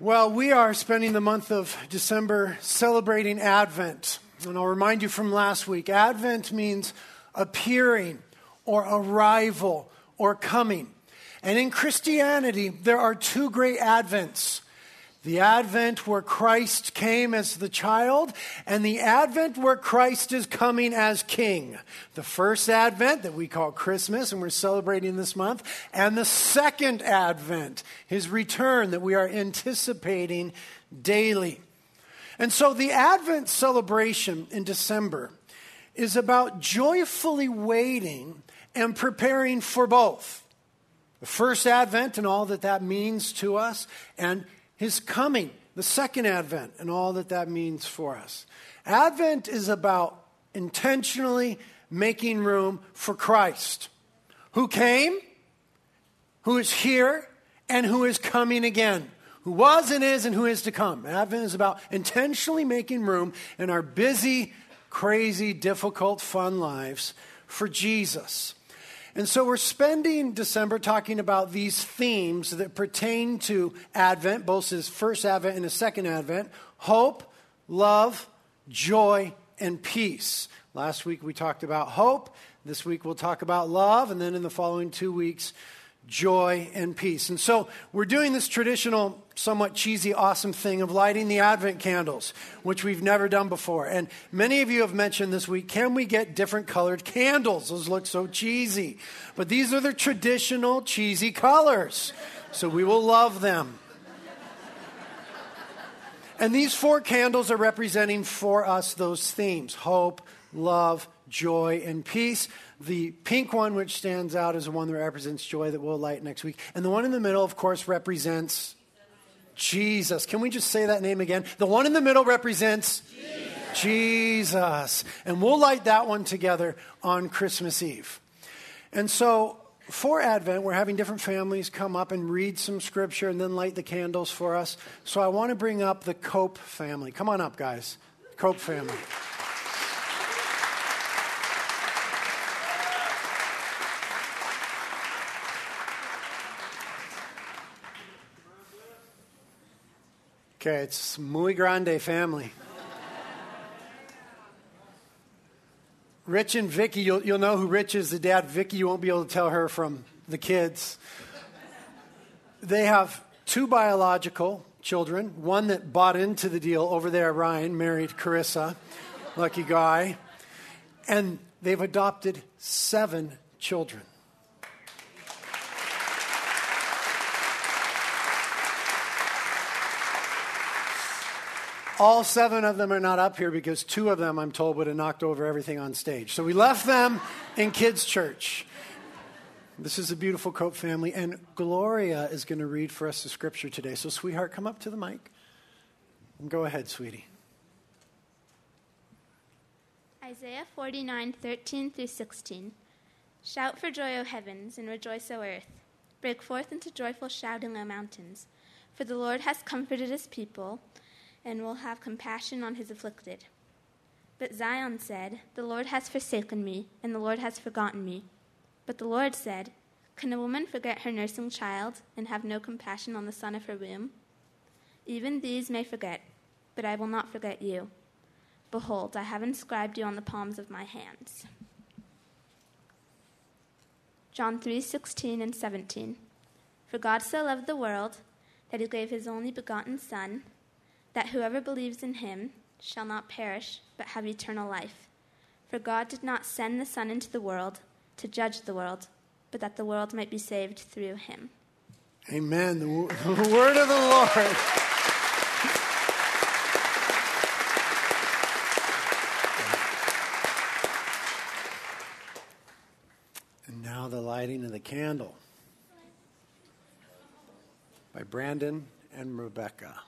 Well, we are spending the month of December celebrating Advent. And I'll remind you from last week Advent means appearing or arrival or coming. And in Christianity, there are two great Advents the Advent where Christ came as the child, and the Advent where Christ is coming as king. The first Advent that we call Christmas, and we're celebrating this month, and the second Advent, his return that we are anticipating daily. And so the Advent celebration in December is about joyfully waiting and preparing for both. The first Advent and all that that means to us, and his coming, the second advent, and all that that means for us. Advent is about intentionally making room for Christ, who came, who is here, and who is coming again, who was and is and who is to come. Advent is about intentionally making room in our busy, crazy, difficult, fun lives for Jesus. And so we're spending December talking about these themes that pertain to Advent, both his first Advent and his second Advent hope, love, joy, and peace. Last week we talked about hope. This week we'll talk about love. And then in the following two weeks, joy, and peace. And so we're doing this traditional, somewhat cheesy, awesome thing of lighting the Advent candles, which we've never done before. And many of you have mentioned this week can we get different colored candles? Those look so cheesy. But these are the traditional cheesy colors. So we will love them. And these four candles are representing for us those themes hope, love, joy, and peace. The pink one, which stands out, is the one that represents joy that we'll light next week. And the one in the middle, of course, represents Jesus. Can we just say that name again? The one in the middle represents Jesus. Jesus. And we'll light that one together on Christmas Eve. And so for Advent, we're having different families come up and read some scripture and then light the candles for us. So I want to bring up the Cope family. Come on up, guys. Cope family. Okay, it's muy grande family. Rich and Vicky, you'll, you'll know who Rich is, the dad. Vicky, you won't be able to tell her from the kids. They have two biological children, one that bought into the deal over there, Ryan, married Carissa, lucky guy. And they've adopted seven children. All seven of them are not up here because two of them, I'm told, would have knocked over everything on stage. So we left them in kids' church. This is a beautiful Cope family, and Gloria is going to read for us the scripture today. So, sweetheart, come up to the mic. And go ahead, sweetie. Isaiah 49, 13 through 16. Shout for joy, O heavens, and rejoice, O earth. Break forth into joyful shouting, O mountains. For the Lord has comforted his people and will have compassion on his afflicted. But Zion said, The Lord has forsaken me, and the Lord has forgotten me. But the Lord said, Can a woman forget her nursing child and have no compassion on the son of her womb? Even these may forget, but I will not forget you. Behold, I have inscribed you on the palms of my hands. John 3:16 and 17. For God so loved the world that he gave his only begotten son that whoever believes in him shall not perish, but have eternal life. For God did not send the Son into the world to judge the world, but that the world might be saved through him. Amen. The, the word of the Lord. And now the lighting of the candle by Brandon and Rebecca.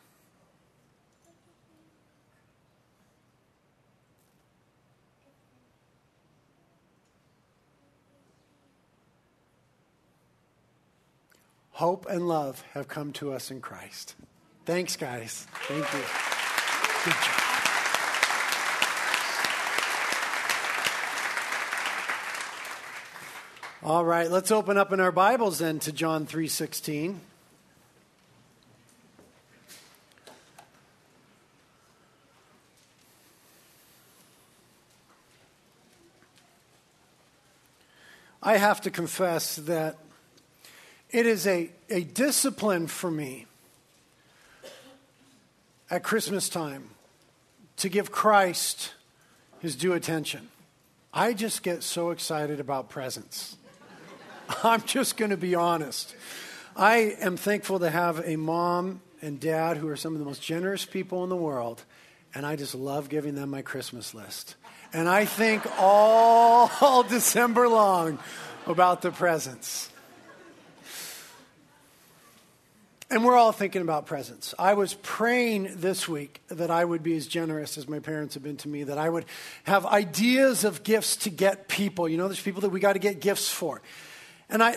hope and love have come to us in Christ. Thanks, guys. Thank you. Good job. All right, let's open up in our Bibles then to John 3:16. I have to confess that it is a, a discipline for me at Christmas time to give Christ his due attention. I just get so excited about presents. I'm just going to be honest. I am thankful to have a mom and dad who are some of the most generous people in the world, and I just love giving them my Christmas list. And I think all, all December long about the presents. And we're all thinking about presents. I was praying this week that I would be as generous as my parents have been to me, that I would have ideas of gifts to get people. You know, there's people that we got to get gifts for. And I,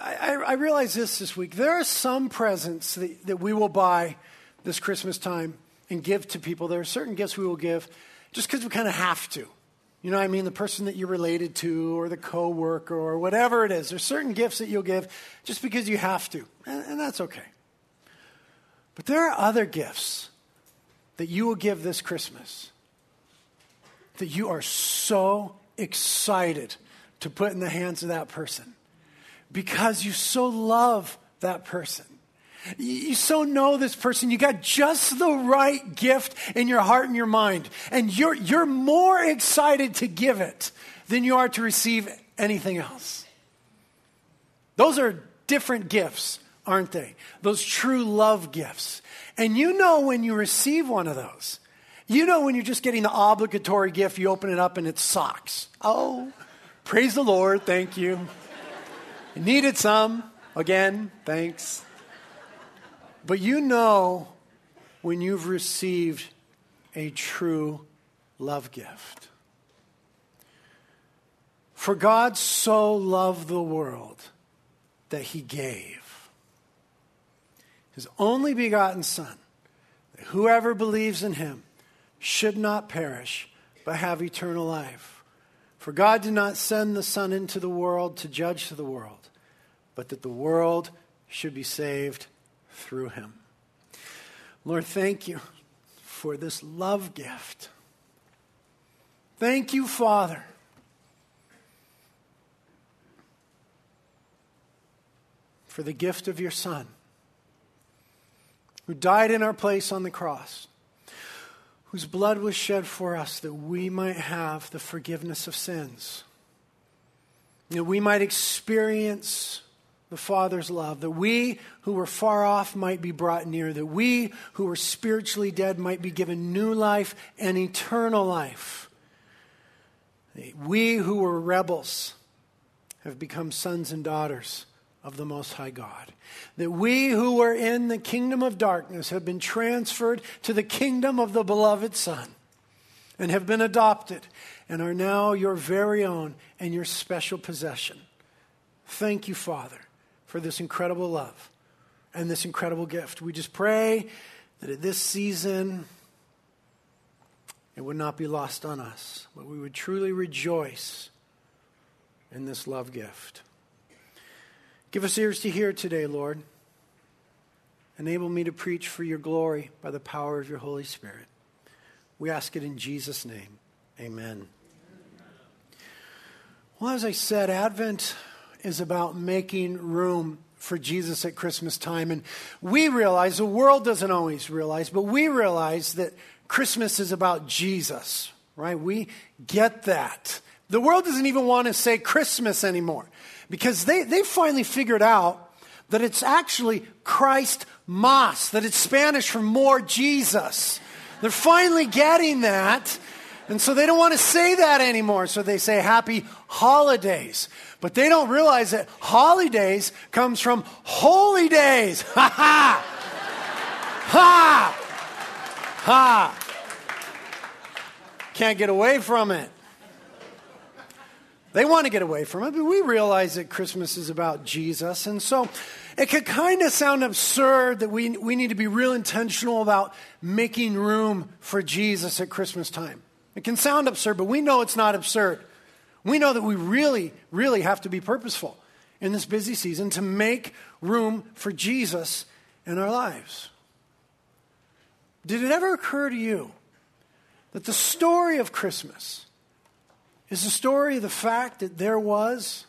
I, I realized this this week. There are some presents that, that we will buy this Christmas time and give to people. There are certain gifts we will give just because we kind of have to. You know I mean? The person that you're related to or the coworker or whatever it is. There's certain gifts that you'll give just because you have to. And, and that's okay. But there are other gifts that you will give this Christmas that you are so excited to put in the hands of that person because you so love that person. You so know this person. You got just the right gift in your heart and your mind. And you're, you're more excited to give it than you are to receive anything else. Those are different gifts aren't they? Those true love gifts. And you know when you receive one of those. You know when you're just getting the obligatory gift, you open it up and it's socks. Oh, praise the Lord, thank you. needed some. Again, thanks. But you know when you've received a true love gift. For God so loved the world that he gave his only begotten Son, that whoever believes in him should not perish, but have eternal life. For God did not send the Son into the world to judge the world, but that the world should be saved through him. Lord, thank you for this love gift. Thank you, Father. For the gift of your Son who died in our place on the cross, whose blood was shed for us that we might have the forgiveness of sins, that we might experience the Father's love, that we who were far off might be brought near, that we who were spiritually dead might be given new life and eternal life. We who were rebels have become sons and daughters of the Most High God. That we who were in the kingdom of darkness have been transferred to the kingdom of the beloved Son and have been adopted and are now your very own and your special possession. Thank you, Father, for this incredible love and this incredible gift. We just pray that at this season, it would not be lost on us, but we would truly rejoice in this love gift. Give us ears to hear today, Lord. Enable me to preach for your glory by the power of your Holy Spirit. We ask it in Jesus' name. Amen. Well, as I said, Advent is about making room for Jesus at Christmas time. And we realize, the world doesn't always realize, but we realize that Christmas is about Jesus, right? We get that. The world doesn't even want to say Christmas anymore because they, they finally figured out that it's actually Christ Mas, that it's Spanish for more Jesus. They're finally getting that. And so they don't want to say that anymore. So they say happy holidays. But they don't realize that holidays comes from holy days. Ha ha! Ha! Ha! Can't get away from it. They want to get away from it, but we realize that Christmas is about Jesus. And so it could kind of sound absurd that we, we need to be real intentional about making room for Jesus at Christmas time. It can sound absurd, but we know it's not absurd. We know that we really, really have to be purposeful in this busy season to make room for Jesus in our lives. Did it ever occur to you that the story of Christmas is the story of the fact that there was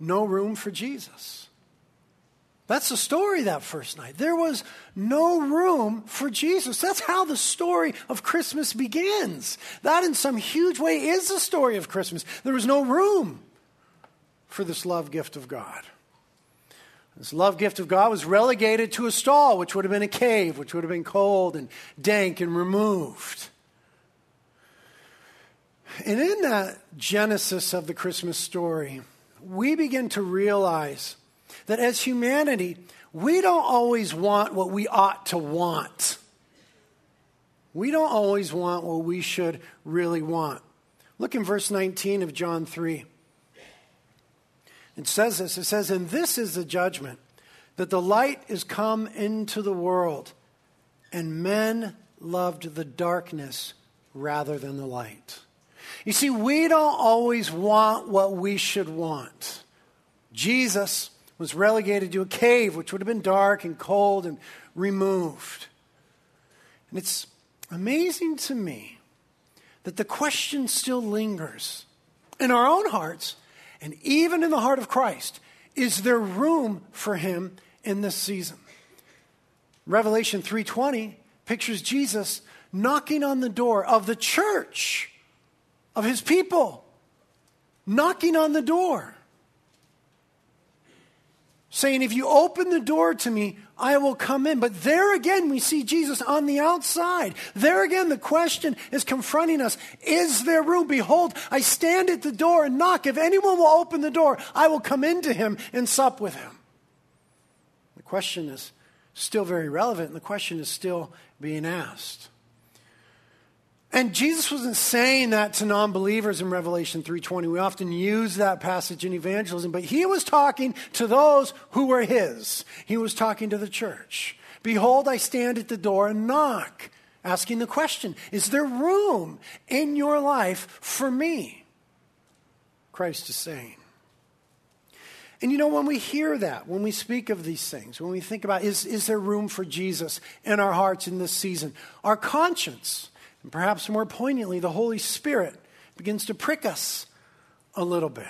no room for Jesus. That's the story that first night. There was no room for Jesus. That's how the story of Christmas begins. That, in some huge way, is the story of Christmas. There was no room for this love gift of God. This love gift of God was relegated to a stall, which would have been a cave, which would have been cold and dank and removed. And in that genesis of the Christmas story, we begin to realize that as humanity, we don't always want what we ought to want. We don't always want what we should really want. Look in verse 19 of John 3. It says this it says, And this is the judgment that the light is come into the world, and men loved the darkness rather than the light. You see, we don't always want what we should want. Jesus was relegated to a cave, which would have been dark and cold and removed. And it's amazing to me that the question still lingers in our own hearts and even in the heart of Christ is there room for him in this season? Revelation 3:20 pictures Jesus knocking on the door of the church of his people knocking on the door saying if you open the door to me I will come in. But there again, we see Jesus on the outside. There again, the question is confronting us Is there room? Behold, I stand at the door and knock. If anyone will open the door, I will come into him and sup with him. The question is still very relevant, and the question is still being asked. And Jesus wasn't saying that to non-believers in Revelation 3:20. We often use that passage in evangelism, but he was talking to those who were his. He was talking to the church. Behold, I stand at the door and knock, asking the question, is there room in your life for me? Christ is saying. And you know, when we hear that, when we speak of these things, when we think about is, is there room for Jesus in our hearts in this season, our conscience and perhaps more poignantly, the Holy Spirit begins to prick us a little bit.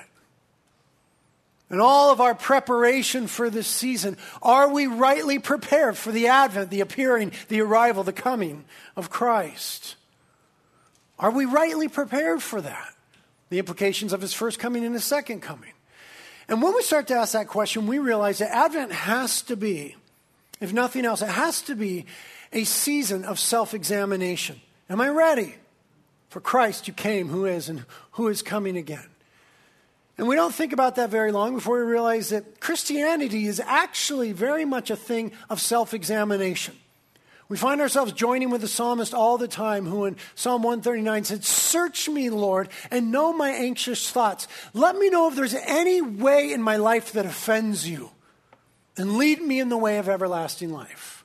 And all of our preparation for this season, are we rightly prepared for the advent, the appearing, the arrival, the coming of Christ? Are we rightly prepared for that? The implications of his first coming and his second coming. And when we start to ask that question, we realize that Advent has to be, if nothing else, it has to be a season of self examination. Am I ready for Christ who came, who is, and who is coming again? And we don't think about that very long before we realize that Christianity is actually very much a thing of self examination. We find ourselves joining with the psalmist all the time, who in Psalm 139 said, Search me, Lord, and know my anxious thoughts. Let me know if there's any way in my life that offends you, and lead me in the way of everlasting life.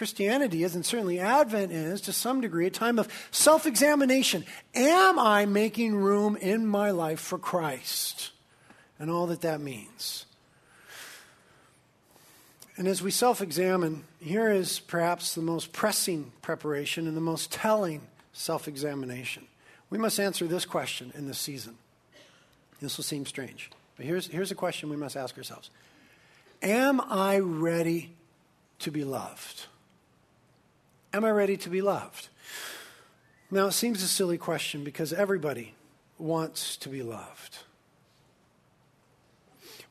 Christianity is, and certainly Advent is, to some degree, a time of self examination. Am I making room in my life for Christ? And all that that means. And as we self examine, here is perhaps the most pressing preparation and the most telling self examination. We must answer this question in this season. This will seem strange, but here's, here's a question we must ask ourselves Am I ready to be loved? Am I ready to be loved? Now, it seems a silly question because everybody wants to be loved.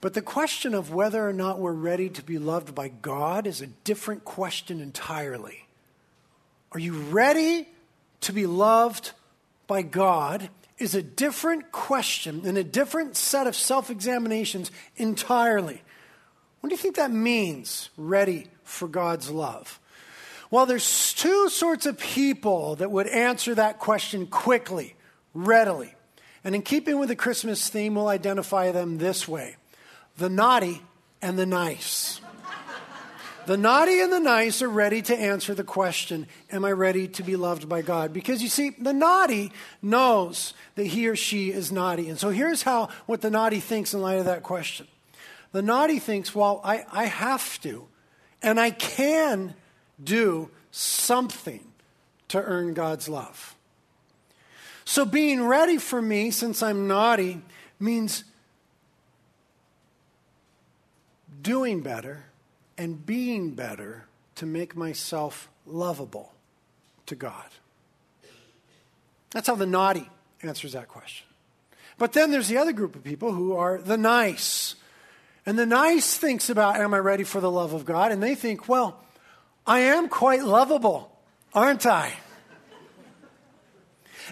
But the question of whether or not we're ready to be loved by God is a different question entirely. Are you ready to be loved by God? Is a different question and a different set of self examinations entirely. What do you think that means, ready for God's love? Well, there's two sorts of people that would answer that question quickly, readily. And in keeping with the Christmas theme, we'll identify them this way the naughty and the nice. the naughty and the nice are ready to answer the question Am I ready to be loved by God? Because you see, the naughty knows that he or she is naughty. And so here's how what the naughty thinks in light of that question. The naughty thinks, Well, I, I have to, and I can do something to earn God's love. So, being ready for me, since I'm naughty, means doing better and being better to make myself lovable to God? That's how the naughty answers that question. But then there's the other group of people who are the nice. And the nice thinks about, am I ready for the love of God? And they think, well, I am quite lovable, aren't I?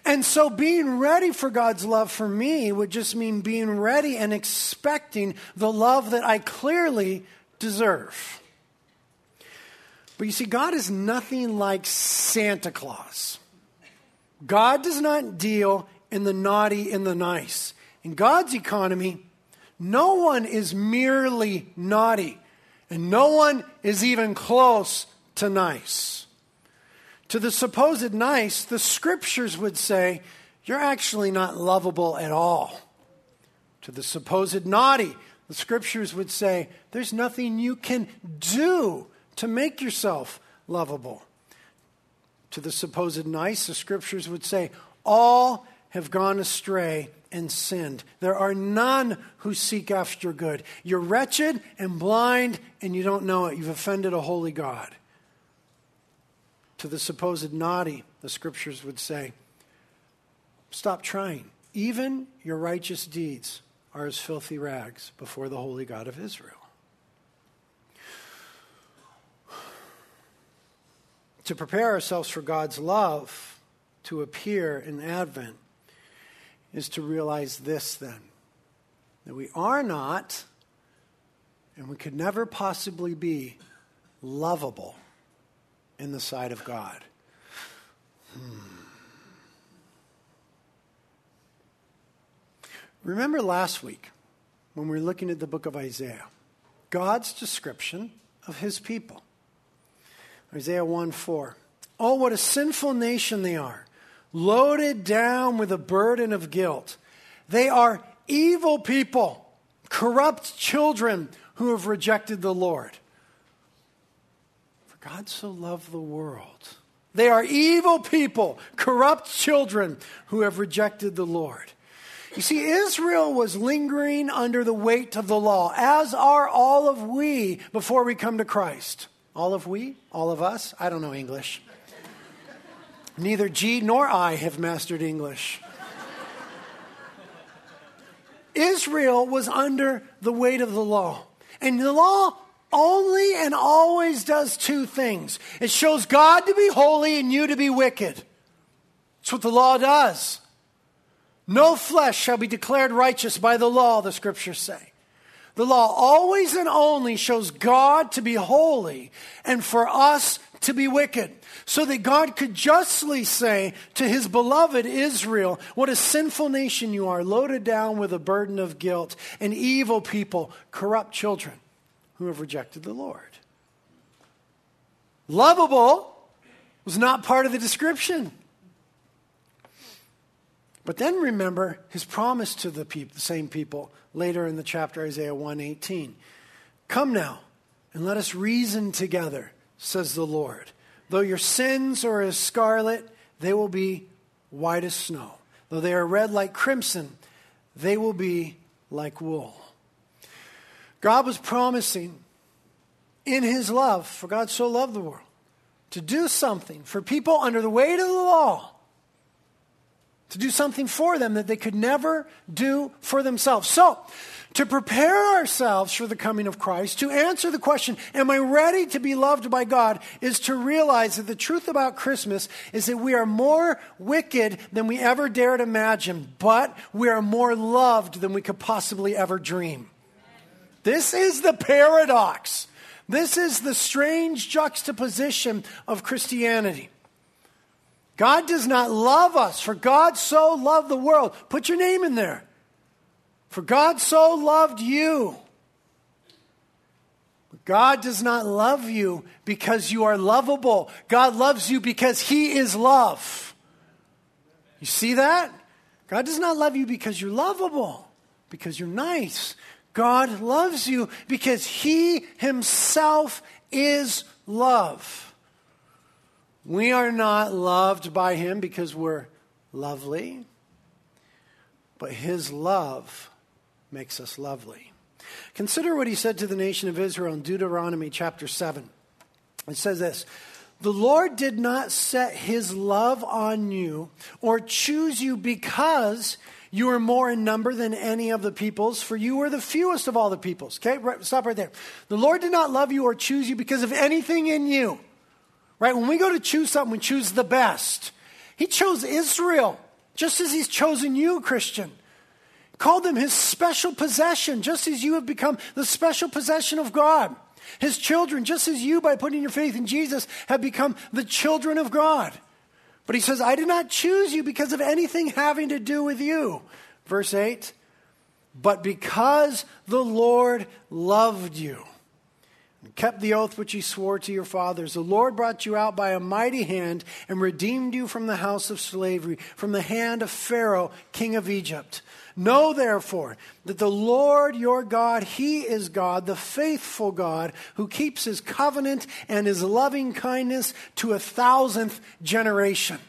And so being ready for God's love for me would just mean being ready and expecting the love that I clearly deserve. But you see, God is nothing like Santa Claus. God does not deal in the naughty and the nice. In God's economy, no one is merely naughty, and no one is even close to nice. To the supposed nice, the scriptures would say, You're actually not lovable at all. To the supposed naughty, the scriptures would say, There's nothing you can do to make yourself lovable. To the supposed nice, the scriptures would say, All have gone astray and sinned. There are none who seek after good. You're wretched and blind, and you don't know it. You've offended a holy God. To the supposed naughty, the scriptures would say, Stop trying. Even your righteous deeds are as filthy rags before the holy God of Israel. To prepare ourselves for God's love to appear in Advent is to realize this then that we are not, and we could never possibly be, lovable in the sight of God. Hmm. Remember last week when we were looking at the book of Isaiah, God's description of his people. Isaiah 1 4. Oh, what a sinful nation they are, loaded down with a burden of guilt. They are evil people, corrupt children who have rejected the Lord. God so loved the world. They are evil people, corrupt children who have rejected the Lord. You see, Israel was lingering under the weight of the law, as are all of we before we come to Christ. All of we? All of us? I don't know English. Neither G nor I have mastered English. Israel was under the weight of the law. And the law only and always does two things it shows God to be holy and you to be wicked. That's what the law does. No flesh shall be declared righteous by the law, the scriptures say. The law always and only shows God to be holy and for us to be wicked, so that God could justly say to his beloved Israel, What a sinful nation you are, loaded down with a burden of guilt, and evil people, corrupt children who have rejected the Lord. Lovable was not part of the description. But then remember his promise to the, people, the same people later in the chapter Isaiah 118. Come now and let us reason together, says the Lord. Though your sins are as scarlet, they will be white as snow. Though they are red like crimson, they will be like wool. God was promising in his love, for God so loved the world, to do something for people under the weight of the law, to do something for them that they could never do for themselves. So, to prepare ourselves for the coming of Christ, to answer the question, Am I ready to be loved by God? is to realize that the truth about Christmas is that we are more wicked than we ever dared imagine, but we are more loved than we could possibly ever dream. This is the paradox. This is the strange juxtaposition of Christianity. God does not love us, for God so loved the world. Put your name in there. For God so loved you. God does not love you because you are lovable. God loves you because He is love. You see that? God does not love you because you're lovable, because you're nice, God loves you because He Himself is love. We are not loved by Him because we're lovely, but His love makes us lovely. Consider what he said to the nation of Israel in Deuteronomy chapter 7. It says this The Lord did not set his love on you or choose you because you are more in number than any of the peoples, for you were the fewest of all the peoples. Okay, right, stop right there. The Lord did not love you or choose you because of anything in you. Right? When we go to choose something, we choose the best. He chose Israel, just as He's chosen you, Christian. Called them His special possession, just as you have become the special possession of God. His children, just as you, by putting your faith in Jesus, have become the children of God. But he says, I did not choose you because of anything having to do with you. Verse 8, but because the Lord loved you and kept the oath which he swore to your fathers, the Lord brought you out by a mighty hand and redeemed you from the house of slavery, from the hand of Pharaoh, king of Egypt. Know therefore that the Lord your God, He is God, the faithful God, who keeps His covenant and His loving kindness to a thousandth generation.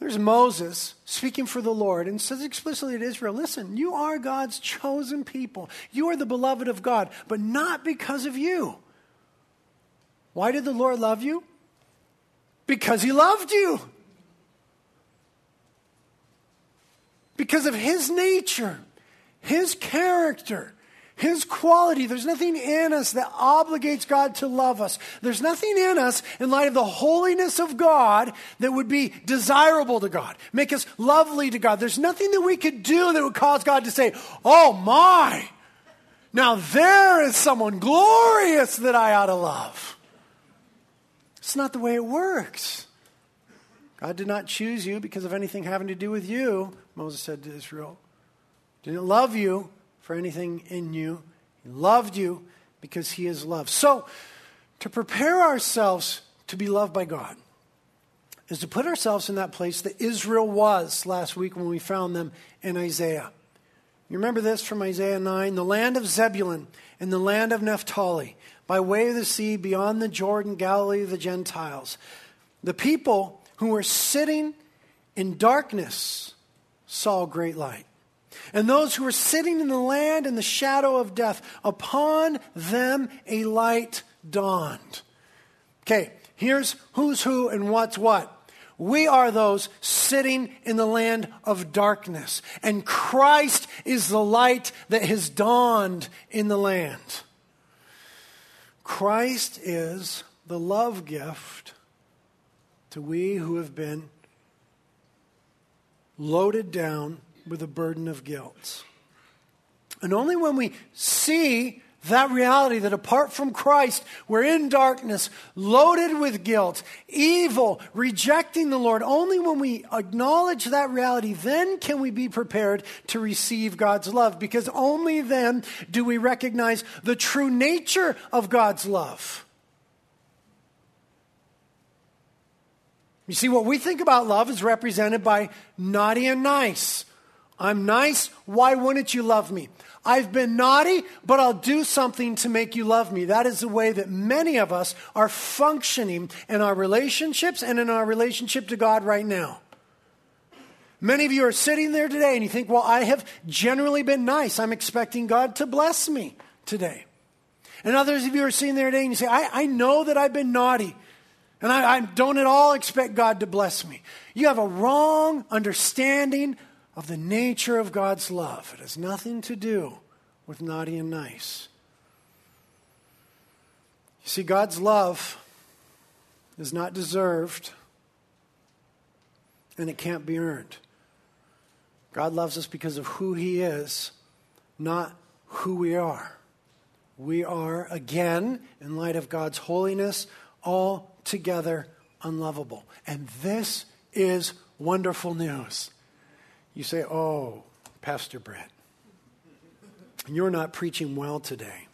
There's Moses speaking for the Lord and says explicitly to Israel listen, you are God's chosen people. You are the beloved of God, but not because of you. Why did the Lord love you? Because He loved you. Because of his nature, his character, his quality. There's nothing in us that obligates God to love us. There's nothing in us, in light of the holiness of God, that would be desirable to God, make us lovely to God. There's nothing that we could do that would cause God to say, Oh my, now there is someone glorious that I ought to love. It's not the way it works. God did not choose you because of anything having to do with you, Moses said to Israel. Didn't love you for anything in you. He loved you because he is love. So, to prepare ourselves to be loved by God is to put ourselves in that place that Israel was last week when we found them in Isaiah. You remember this from Isaiah 9 the land of Zebulun and the land of Naphtali, by way of the sea beyond the Jordan, Galilee of the Gentiles. The people who were sitting in darkness saw great light. And those who were sitting in the land in the shadow of death, upon them a light dawned. Okay, here's who's who and what's what. We are those sitting in the land of darkness, and Christ is the light that has dawned in the land. Christ is the love gift to we who have been loaded down with a burden of guilt. And only when we see that reality that apart from Christ, we're in darkness, loaded with guilt, evil, rejecting the Lord. Only when we acknowledge that reality, then can we be prepared to receive God's love, because only then do we recognize the true nature of God's love. You see, what we think about love is represented by naughty and nice. I'm nice, why wouldn't you love me? I've been naughty, but I'll do something to make you love me. That is the way that many of us are functioning in our relationships and in our relationship to God right now. Many of you are sitting there today and you think, well, I have generally been nice. I'm expecting God to bless me today. And others of you are sitting there today and you say, I, I know that I've been naughty. And I, I don't at all expect God to bless me. You have a wrong understanding of the nature of God's love. It has nothing to do with naughty and nice. You see, God's love is not deserved and it can't be earned. God loves us because of who He is, not who we are. We are, again, in light of God's holiness, all together unlovable. And this is wonderful news. You say, Oh, Pastor Brett, you're not preaching well today.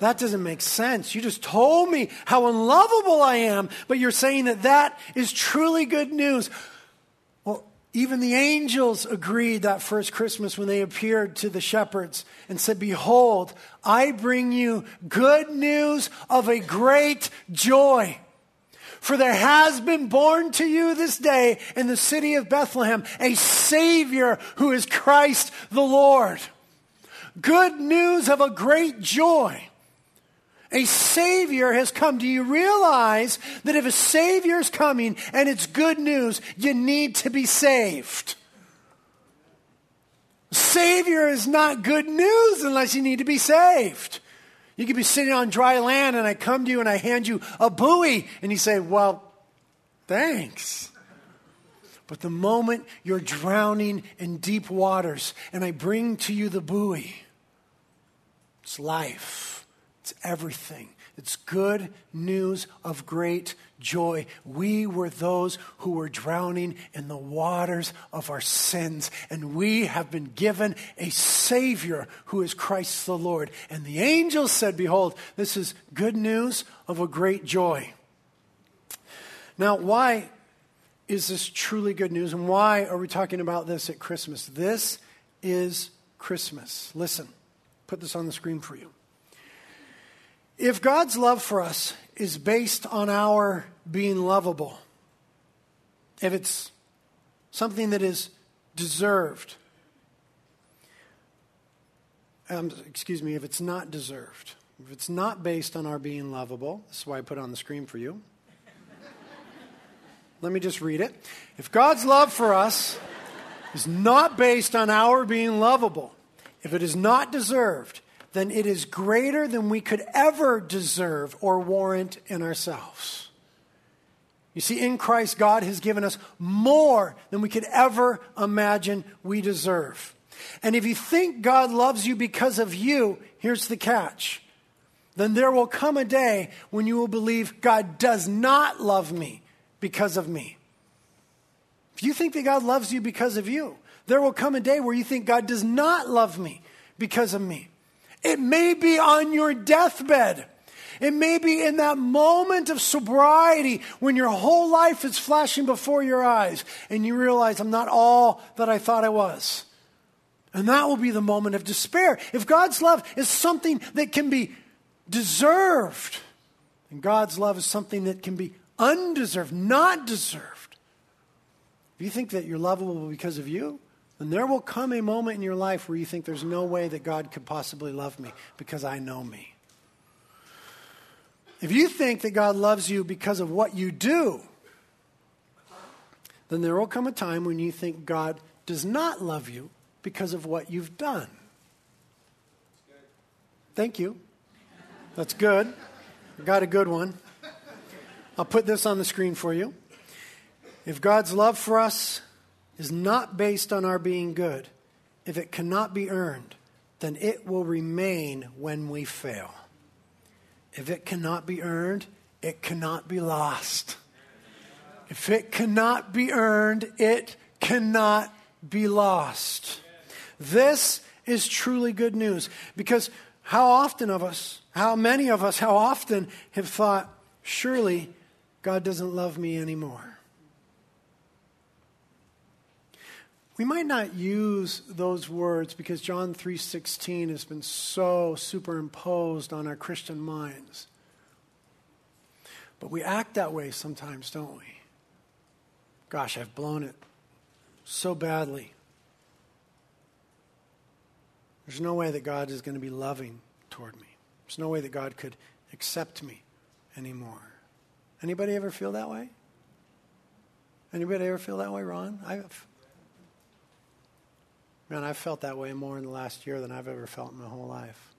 That doesn't make sense. You just told me how unlovable I am, but you're saying that that is truly good news. Well, even the angels agreed that first Christmas when they appeared to the shepherds and said, Behold, I bring you good news of a great joy. For there has been born to you this day in the city of Bethlehem a Savior who is Christ the Lord. Good news of a great joy. A Savior has come. Do you realize that if a Savior is coming and it's good news, you need to be saved? Savior is not good news unless you need to be saved. You could be sitting on dry land and I come to you and I hand you a buoy and you say, Well, thanks. But the moment you're drowning in deep waters and I bring to you the buoy, it's life, it's everything. It's good news of great joy. We were those who were drowning in the waters of our sins, and we have been given a Savior who is Christ the Lord. And the angels said, Behold, this is good news of a great joy. Now, why is this truly good news, and why are we talking about this at Christmas? This is Christmas. Listen, put this on the screen for you. If God's love for us is based on our being lovable, if it's something that is deserved, um, excuse me, if it's not deserved, if it's not based on our being lovable, this is why I put on the screen for you. Let me just read it. If God's love for us is not based on our being lovable, if it is not deserved, then it is greater than we could ever deserve or warrant in ourselves. You see, in Christ, God has given us more than we could ever imagine we deserve. And if you think God loves you because of you, here's the catch. Then there will come a day when you will believe God does not love me because of me. If you think that God loves you because of you, there will come a day where you think God does not love me because of me. It may be on your deathbed. It may be in that moment of sobriety when your whole life is flashing before your eyes and you realize I'm not all that I thought I was. And that will be the moment of despair. If God's love is something that can be deserved, and God's love is something that can be undeserved, not deserved, if you think that you're lovable because of you, and there will come a moment in your life where you think there's no way that God could possibly love me because I know me. If you think that God loves you because of what you do, then there will come a time when you think God does not love you because of what you've done. Thank you. That's good. I got a good one. I'll put this on the screen for you. If God's love for us is not based on our being good, if it cannot be earned, then it will remain when we fail. If it cannot be earned, it cannot be lost. If it cannot be earned, it cannot be lost. This is truly good news because how often of us, how many of us, how often have thought, surely God doesn't love me anymore? We might not use those words because John 3:16 has been so superimposed on our Christian minds. But we act that way sometimes, don't we? Gosh, I've blown it so badly. There's no way that God is going to be loving toward me. There's no way that God could accept me anymore. Anybody ever feel that way? Anybody ever feel that way, Ron? I've Man, I've felt that way more in the last year than I've ever felt in my whole life.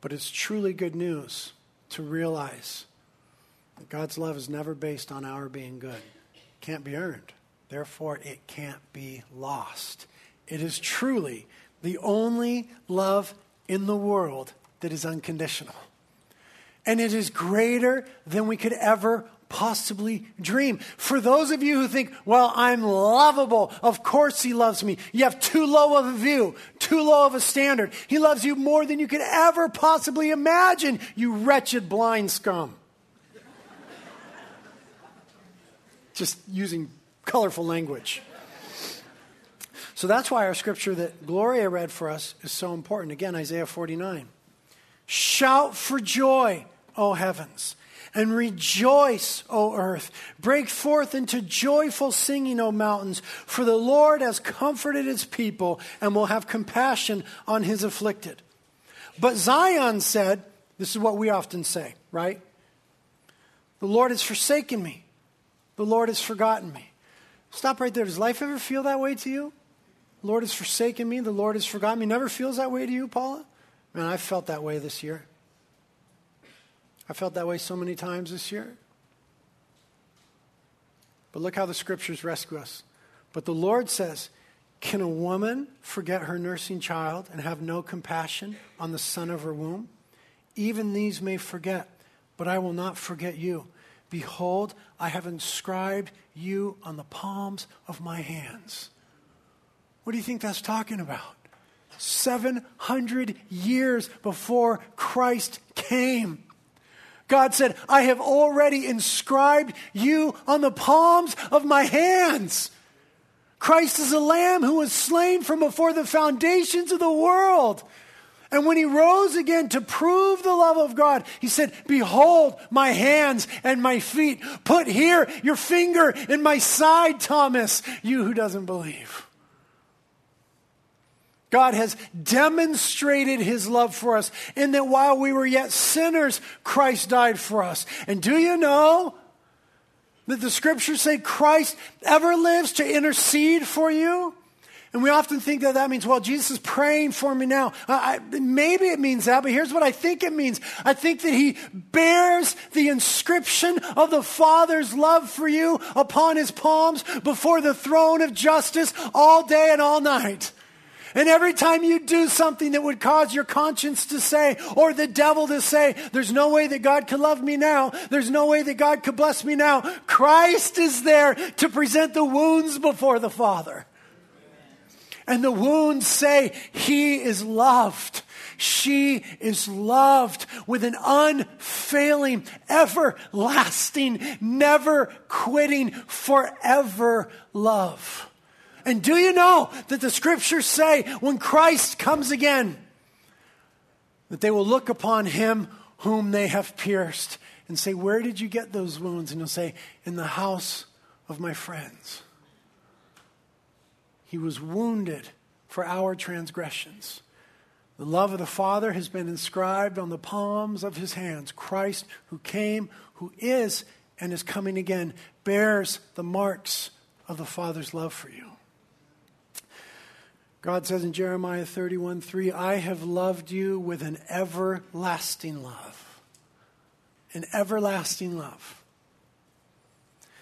But it's truly good news to realize that God's love is never based on our being good. It can't be earned. Therefore, it can't be lost. It is truly the only love in the world that is unconditional. And it is greater than we could ever possibly dream. For those of you who think, well, I'm lovable, of course he loves me. You have too low of a view, too low of a standard. He loves you more than you could ever possibly imagine, you wretched blind scum. Just using colorful language. So that's why our scripture that Gloria read for us is so important. Again, Isaiah 49. Shout for joy O heavens, and rejoice, O earth. Break forth into joyful singing, O mountains, for the Lord has comforted his people and will have compassion on his afflicted. But Zion said, This is what we often say, right? The Lord has forsaken me. The Lord has forgotten me. Stop right there. Does life ever feel that way to you? The Lord has forsaken me. The Lord has forgotten me. Never feels that way to you, Paula? Man, I felt that way this year. I felt that way so many times this year. But look how the scriptures rescue us. But the Lord says, Can a woman forget her nursing child and have no compassion on the son of her womb? Even these may forget, but I will not forget you. Behold, I have inscribed you on the palms of my hands. What do you think that's talking about? 700 years before Christ came. God said, I have already inscribed you on the palms of my hands. Christ is a lamb who was slain from before the foundations of the world. And when he rose again to prove the love of God, he said, Behold my hands and my feet. Put here your finger in my side, Thomas, you who doesn't believe. God has demonstrated his love for us in that while we were yet sinners, Christ died for us. And do you know that the scriptures say Christ ever lives to intercede for you? And we often think that that means, well, Jesus is praying for me now. I, maybe it means that, but here's what I think it means. I think that he bears the inscription of the Father's love for you upon his palms before the throne of justice all day and all night. And every time you do something that would cause your conscience to say, or the devil to say, there's no way that God could love me now, there's no way that God could bless me now, Christ is there to present the wounds before the Father. And the wounds say, He is loved. She is loved with an unfailing, everlasting, never quitting, forever love. And do you know that the scriptures say when Christ comes again, that they will look upon him whom they have pierced and say, Where did you get those wounds? And he'll say, In the house of my friends. He was wounded for our transgressions. The love of the Father has been inscribed on the palms of his hands. Christ, who came, who is, and is coming again, bears the marks of the Father's love for you. God says in Jeremiah 31 3, I have loved you with an everlasting love. An everlasting love.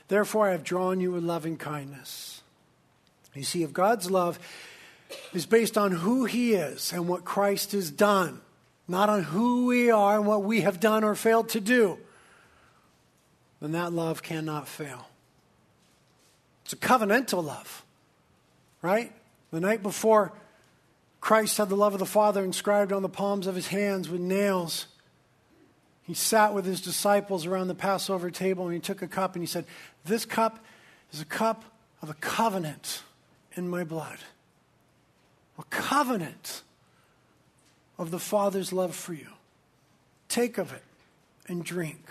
Therefore, I have drawn you with loving kindness. You see, if God's love is based on who He is and what Christ has done, not on who we are and what we have done or failed to do, then that love cannot fail. It's a covenantal love, right? The night before, Christ had the love of the Father inscribed on the palms of his hands with nails. He sat with his disciples around the Passover table and he took a cup and he said, This cup is a cup of a covenant in my blood. A covenant of the Father's love for you. Take of it and drink.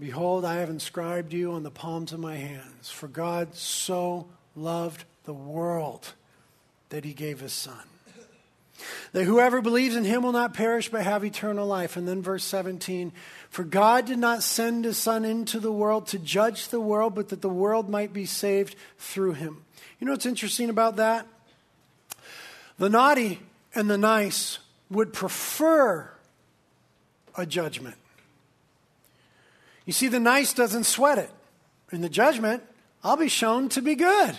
Behold, I have inscribed you on the palms of my hands. For God so loved the world that he gave his Son. That whoever believes in him will not perish but have eternal life. And then verse 17 For God did not send his Son into the world to judge the world, but that the world might be saved through him. You know what's interesting about that? The naughty and the nice would prefer a judgment. You see, the nice doesn't sweat it. In the judgment, I'll be shown to be good.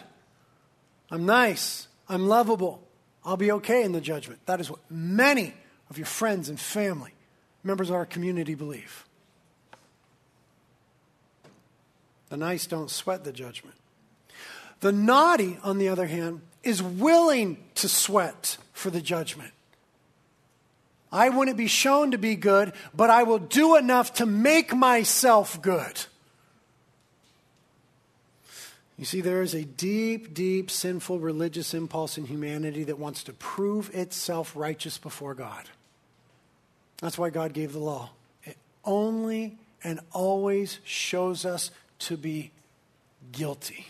I'm nice. I'm lovable. I'll be okay in the judgment. That is what many of your friends and family, members of our community, believe. The nice don't sweat the judgment. The naughty, on the other hand, is willing to sweat for the judgment. I wouldn't be shown to be good, but I will do enough to make myself good. You see, there is a deep, deep sinful religious impulse in humanity that wants to prove itself righteous before God. That's why God gave the law. It only and always shows us to be guilty,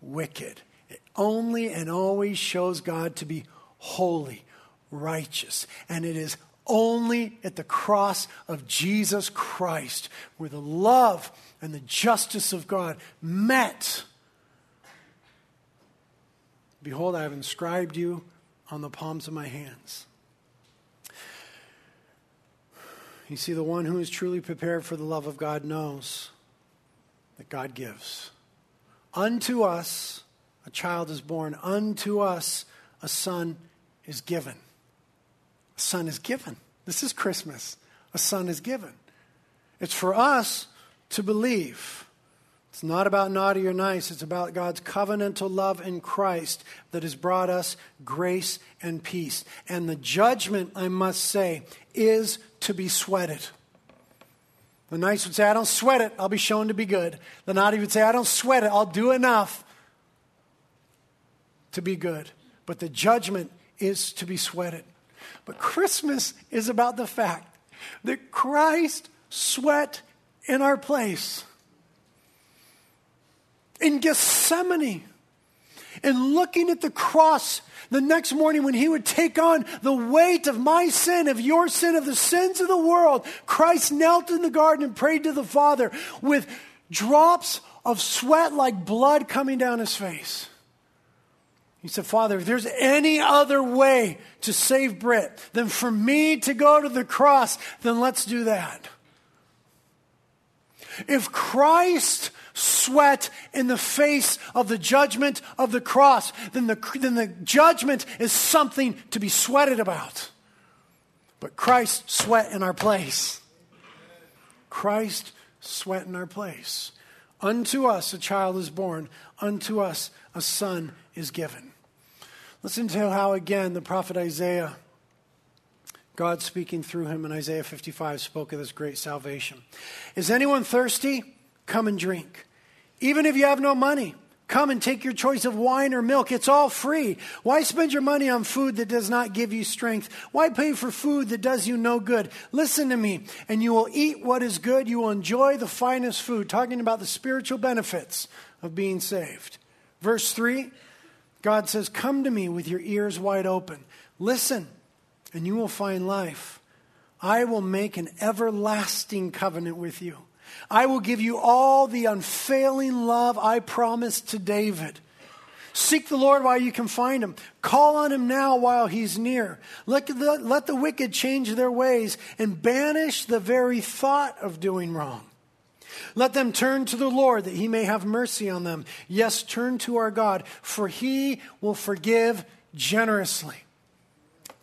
wicked. It only and always shows God to be holy, righteous. And it is only at the cross of Jesus Christ where the love and the justice of God met. Behold, I have inscribed you on the palms of my hands. You see, the one who is truly prepared for the love of God knows that God gives. Unto us a child is born, unto us a son is given. A son is given. This is Christmas. A son is given. It's for us to believe. It's not about naughty or nice. It's about God's covenantal love in Christ that has brought us grace and peace. And the judgment, I must say, is to be sweated. The nice would say, I don't sweat it, I'll be shown to be good. The naughty would say, I don't sweat it, I'll do enough to be good. But the judgment is to be sweated. But Christmas is about the fact that Christ sweat in our place in Gethsemane and looking at the cross the next morning when he would take on the weight of my sin, of your sin, of the sins of the world, Christ knelt in the garden and prayed to the Father with drops of sweat like blood coming down his face. He said, Father, if there's any other way to save Brit than for me to go to the cross, then let's do that. If Christ sweat in the face of the judgment of the cross, then the, then the judgment is something to be sweated about. But Christ sweat in our place. Christ sweat in our place. Unto us a child is born, unto us a son is given. Listen to how, again, the prophet Isaiah, God speaking through him in Isaiah 55, spoke of this great salvation. Is anyone thirsty? Come and drink. Even if you have no money, come and take your choice of wine or milk. It's all free. Why spend your money on food that does not give you strength? Why pay for food that does you no good? Listen to me, and you will eat what is good. You will enjoy the finest food. Talking about the spiritual benefits of being saved. Verse 3 God says, Come to me with your ears wide open. Listen, and you will find life. I will make an everlasting covenant with you. I will give you all the unfailing love I promised to David. Seek the Lord while you can find him. Call on him now while he's near. Let the, let the wicked change their ways and banish the very thought of doing wrong. Let them turn to the Lord that he may have mercy on them. Yes, turn to our God, for he will forgive generously.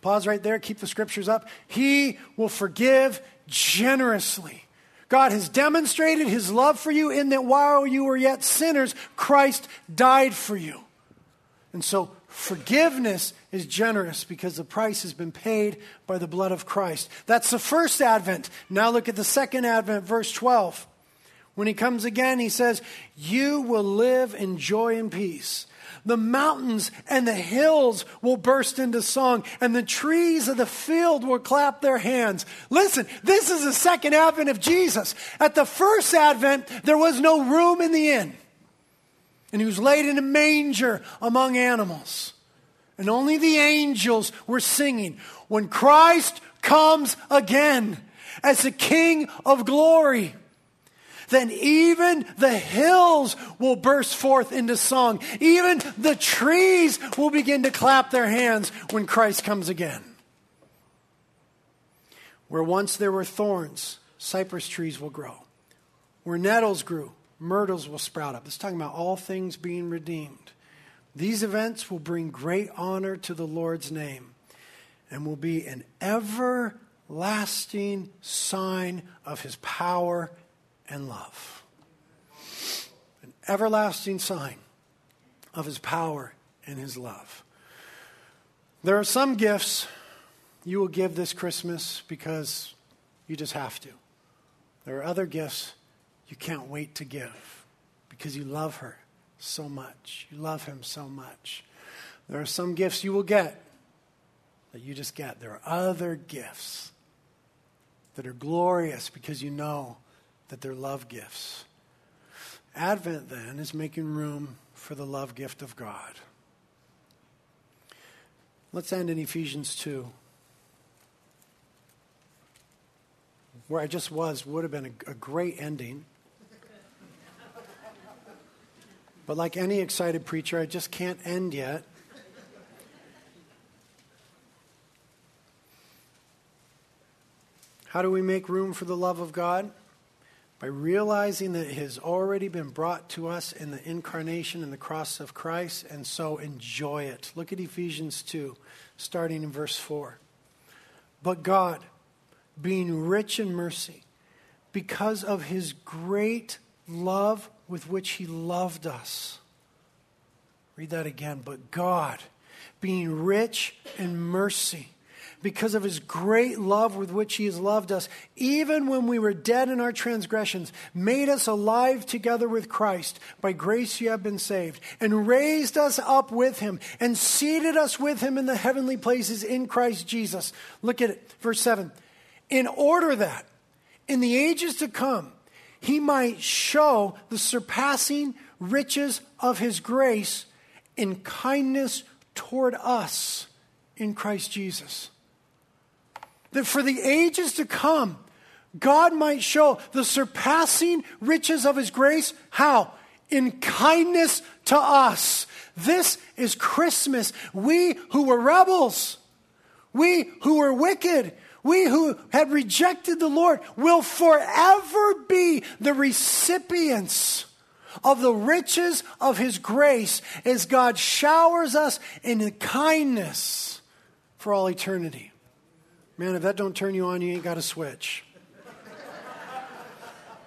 Pause right there, keep the scriptures up. He will forgive generously. God has demonstrated his love for you in that while you were yet sinners, Christ died for you. And so forgiveness is generous because the price has been paid by the blood of Christ. That's the first advent. Now look at the second advent, verse 12. When he comes again, he says, You will live in joy and peace. The mountains and the hills will burst into song, and the trees of the field will clap their hands. Listen, this is the second advent of Jesus. At the first advent, there was no room in the inn, and he was laid in a manger among animals. And only the angels were singing. When Christ comes again as the King of glory, then even the hills will burst forth into song. Even the trees will begin to clap their hands when Christ comes again. Where once there were thorns, cypress trees will grow. Where nettles grew, myrtles will sprout up. Is talking about all things being redeemed. These events will bring great honor to the Lord's name and will be an everlasting sign of his power and love. An everlasting sign of his power and his love. There are some gifts you will give this Christmas because you just have to. There are other gifts you can't wait to give because you love her so much. You love him so much. There are some gifts you will get that you just get. There are other gifts that are glorious because you know that they're love gifts. Advent, then, is making room for the love gift of God. Let's end in Ephesians 2. Where I just was would have been a, a great ending. But like any excited preacher, I just can't end yet. How do we make room for the love of God? By realizing that it has already been brought to us in the incarnation and the cross of Christ, and so enjoy it. Look at Ephesians 2, starting in verse 4. But God, being rich in mercy, because of his great love with which he loved us. Read that again. But God, being rich in mercy, because of his great love with which he has loved us, even when we were dead in our transgressions, made us alive together with Christ. By grace you have been saved, and raised us up with him, and seated us with him in the heavenly places in Christ Jesus. Look at it, verse 7. In order that in the ages to come, he might show the surpassing riches of his grace in kindness toward us in Christ Jesus that for the ages to come, God might show the surpassing riches of his grace. How? In kindness to us. This is Christmas. We who were rebels, we who were wicked, we who had rejected the Lord will forever be the recipients of the riches of his grace as God showers us in kindness for all eternity. Man, if that don't turn you on, you ain't got a switch.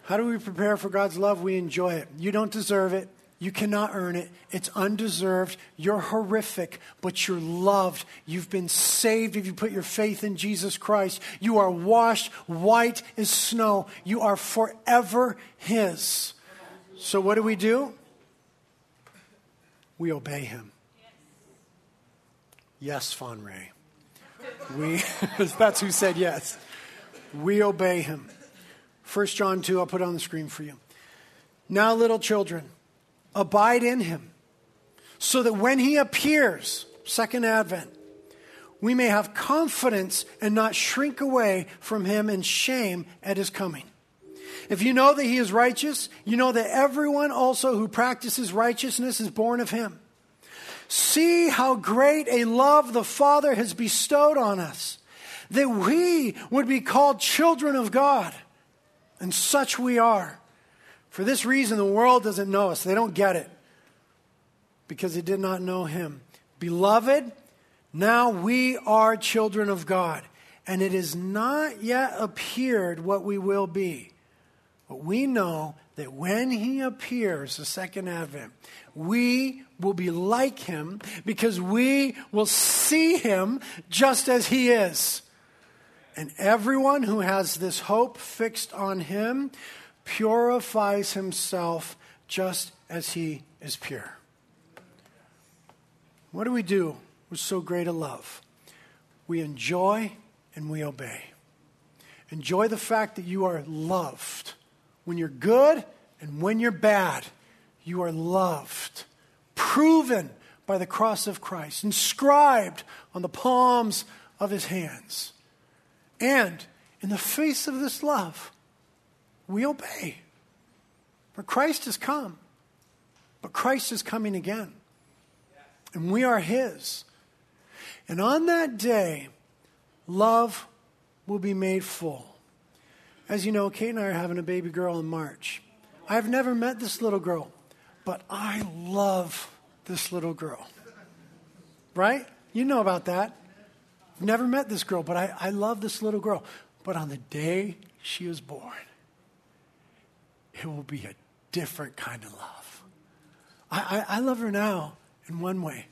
How do we prepare for God's love? We enjoy it. You don't deserve it. You cannot earn it. It's undeserved. You're horrific, but you're loved. You've been saved if you put your faith in Jesus Christ. You are washed white as snow. You are forever His. So, what do we do? We obey Him. Yes, Fawn Ray. We, that's who said yes. We obey him. 1 John 2, I'll put on the screen for you. Now, little children, abide in him, so that when he appears, second advent, we may have confidence and not shrink away from him in shame at his coming. If you know that he is righteous, you know that everyone also who practices righteousness is born of him. See how great a love the Father has bestowed on us, that we would be called children of God. And such we are. For this reason, the world doesn't know us. They don't get it because they did not know Him. Beloved, now we are children of God, and it has not yet appeared what we will be. But we know that when He appears, the second advent, we will be like him because we will see him just as he is. And everyone who has this hope fixed on him purifies himself just as he is pure. What do we do with so great a love? We enjoy and we obey. Enjoy the fact that you are loved. When you're good and when you're bad, you are loved proven by the cross of Christ, inscribed on the palms of his hands. And in the face of this love, we obey. For Christ has come, but Christ is coming again. And we are his. And on that day, love will be made full. As you know, Kate and I are having a baby girl in March. I've never met this little girl. But I love this little girl. Right? You know about that. Never met this girl, but I, I love this little girl. But on the day she is born, it will be a different kind of love. I, I, I love her now in one way,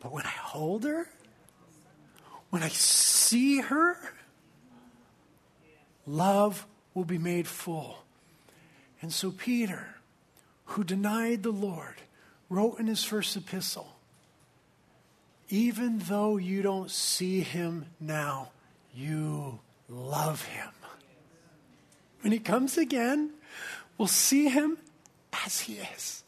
but when I hold her, when I see her, love will be made full. And so, Peter, who denied the Lord, wrote in his first epistle Even though you don't see him now, you love him. when he comes again, we'll see him as he is.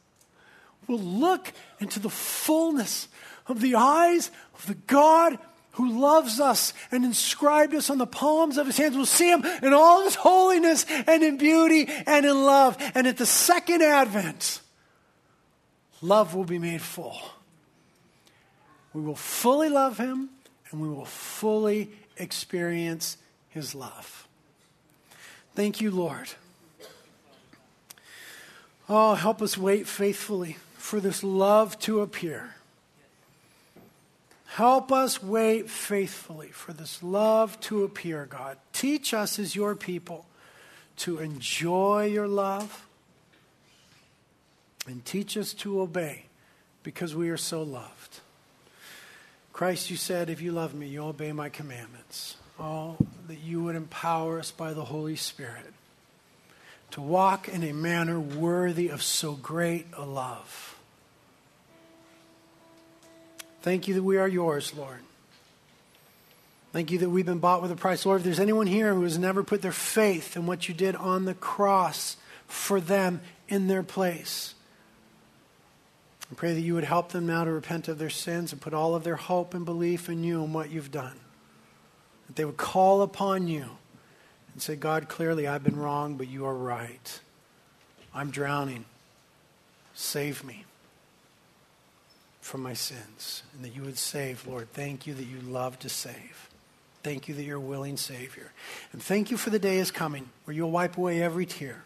We'll look into the fullness of the eyes of the God who loves us and inscribed us on the palms of his hands. We'll see him in all his holiness and in beauty and in love. And at the second advent, love will be made full. We will fully love him and we will fully experience his love. Thank you, Lord. Oh, help us wait faithfully for this love to appear. Help us wait faithfully for this love to appear, God. Teach us as your people to enjoy your love and teach us to obey because we are so loved. Christ, you said, if you love me, you'll obey my commandments. Oh, that you would empower us by the Holy Spirit to walk in a manner worthy of so great a love. Thank you that we are yours, Lord. Thank you that we've been bought with a price. Lord, if there's anyone here who has never put their faith in what you did on the cross for them in their place, I pray that you would help them now to repent of their sins and put all of their hope and belief in you and what you've done. That they would call upon you and say, God, clearly I've been wrong, but you are right. I'm drowning. Save me from my sins and that you would save, Lord. Thank you that you love to save. Thank you that you're a willing Savior. And thank you for the day is coming where you'll wipe away every tear.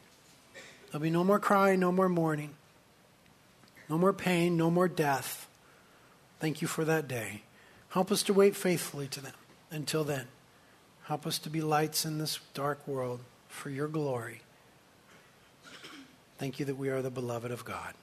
There'll be no more crying, no more mourning, no more pain, no more death. Thank you for that day. Help us to wait faithfully to them. Until then, help us to be lights in this dark world for your glory. Thank you that we are the beloved of God.